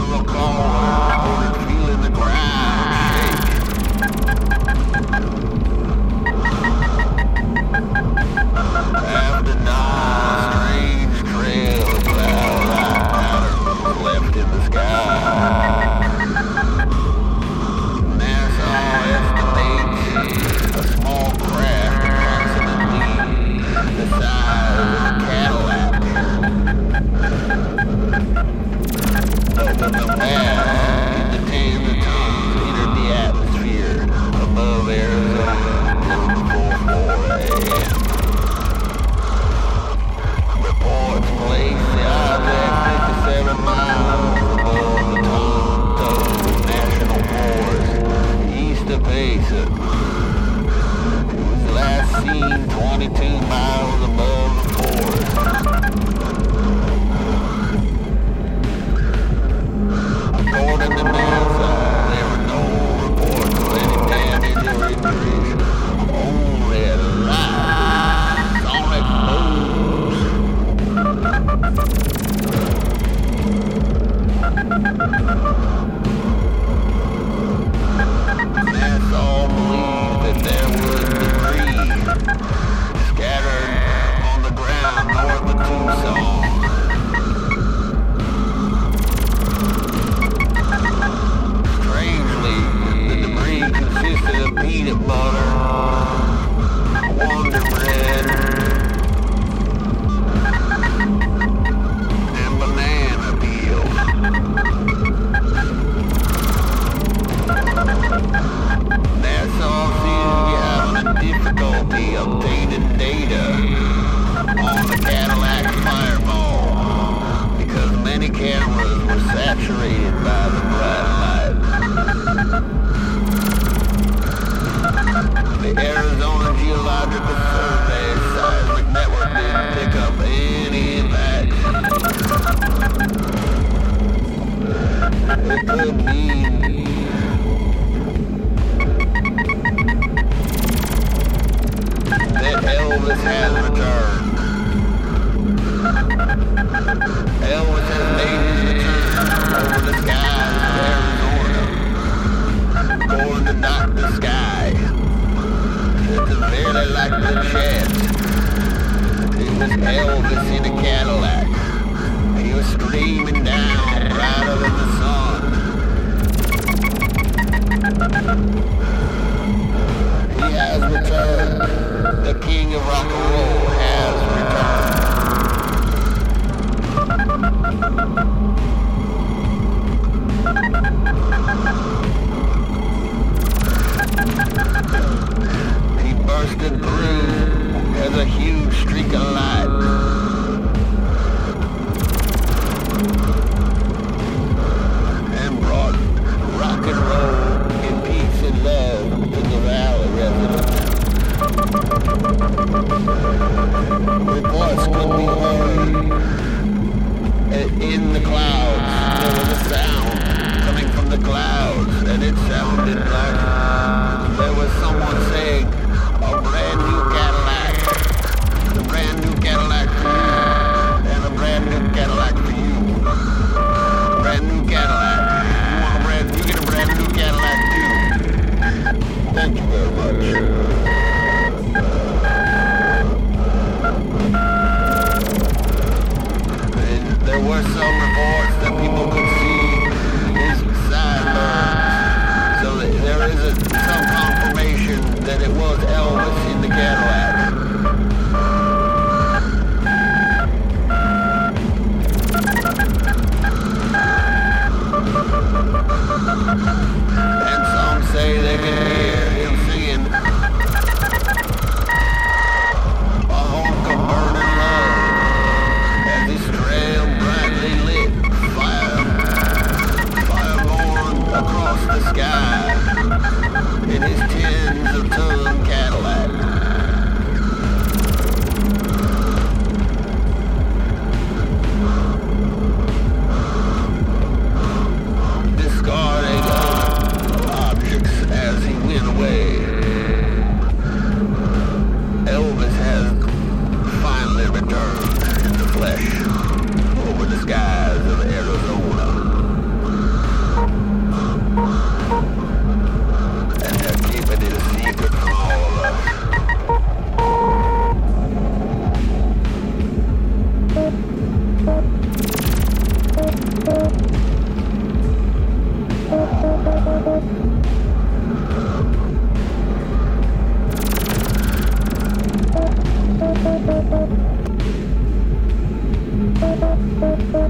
America. saturated by the bright light. The Arizona Geological Survey seismic network didn't pick up any of that. It could be that Elvis has returned. back to the shed. He was Elvis in a Cadillac. He was screaming down louder than the song. the clouds. There was a sound coming from the cloud, and it sounded like.